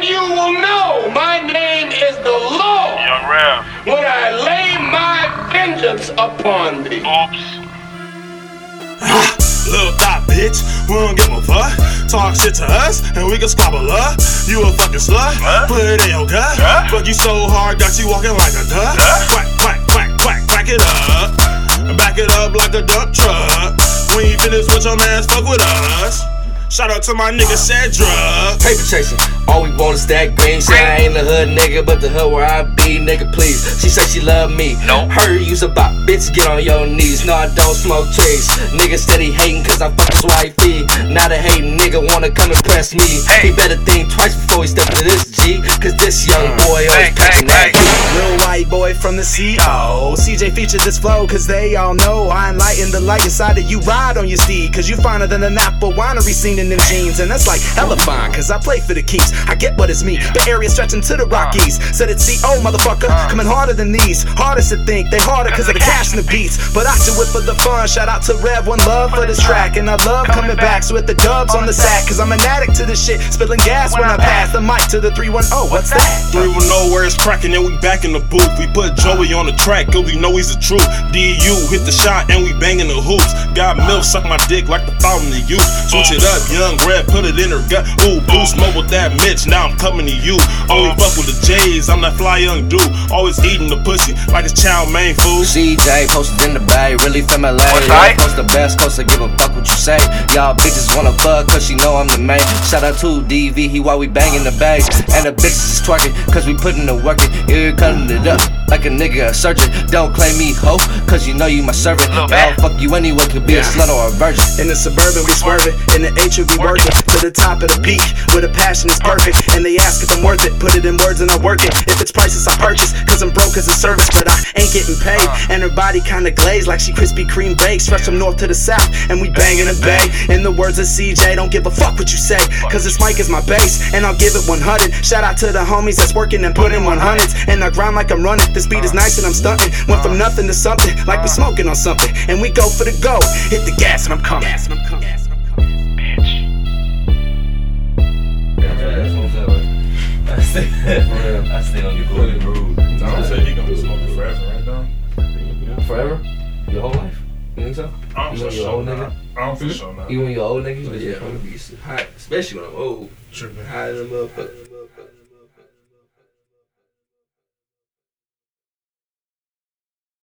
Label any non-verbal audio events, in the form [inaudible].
And you will know my name is the Lord Young Rev. when I lay my vengeance upon thee. Oops. [laughs] Little thought, bitch, we don't give a fuck. Talk shit to us, and we can squabble up. You a fucking slut, Huh? put it in your gut. Huh? Fuck you so hard, got you walking like a duck. Huh? Quack, quack, quack, quack, quack it up. Back it up like a dump truck. When you finish with your mans, fuck with us. Shout out to my nigga Cedric. Paper chasing, all we want is that green. Say I ain't the hood nigga, but the hood where I be, nigga. Please, she said she love me. No. Her use about bitch, get on your knees. No, I don't smoke trees. Nigga steady hating cause I fuck his wifey. Now the hating nigga wanna come impress me. Hey. He better think twice before he step to this G. Cause this young mm. boy always Hey, catching hey, that hey. Boy from the CO. CJ featured this flow, cause they all know I enlighten the light inside of you. Ride on your steed, cause you finer than an apple winery scene in them jeans. And that's like hella fine, cause I play for the keeps. I get what it's me. The area stretching to the Rockies. Said it's CO, motherfucker. Coming harder than these. Hardest to think, they harder cause of the cash and the beats. But I do it for the fun. Shout out to Rev, one love for this track. And I love coming back, so with the dubs on the sack. Cause I'm an addict to this shit. Spilling gas when I pass the mic to the 310. What's that? Three will know oh, where it's cracking, and we back in the booth. We put Joey on the track, cause we know he's the truth. DU hit the shot, and we banging the hoops. Got milk, suck my dick like the fountain of youth. Switch it up, young red, put it in her gut. Ooh, boost smoke with that Mitch, now I'm coming to you. Only uh. fuck with the J's, I'm that fly young dude. Always eating the pussy like it's chow mein food. CJ posted in the bay, really family. What's Y'all right? post the best, coast to give a fuck what you say. Y'all bitches wanna fuck, cause she know I'm the main. Shout out to DV, he while we banging the bass. And the bitches is twerking, cause we putting the work in. Here cutting it up. Like a nigga, a surgeon. Don't claim me hoe, cause you know you my servant. Little Y'all fuck you anyway, could be a slut or a virgin. In the suburban, we swerving. In the H, we working to the top of the peak. Where the passion is perfect. And they ask if I'm worth it. Put it in words and I work it. If it's prices, I purchase. Cause I'm broke as a service, but I ain't getting paid. Uh. And her body kinda glazed like she Krispy Kreme baked. Fresh from north to the south. And we banging the bay. In the words of CJ, don't give a fuck what you say. Cause this mic is my base. And I'll give it 100. Shout out to the homies that's working and putting 100s. And I grind like I'm running. This beat is nice and I'm stunting. Went from nothing to something. Like we smoking on something. And we go for the go. Hit the gas and I'm coming. Gas and I'm coming. I still don't get cool. Tom said he gonna be smoking forever, right, Dom? Forever? Your whole life? You think so? I'm You for want your sure old not. nigga? I'm for sure not. Even when you're old nigga? But yeah, I'm gonna be hot, especially when I'm old. Tripping. High in the motherfucker.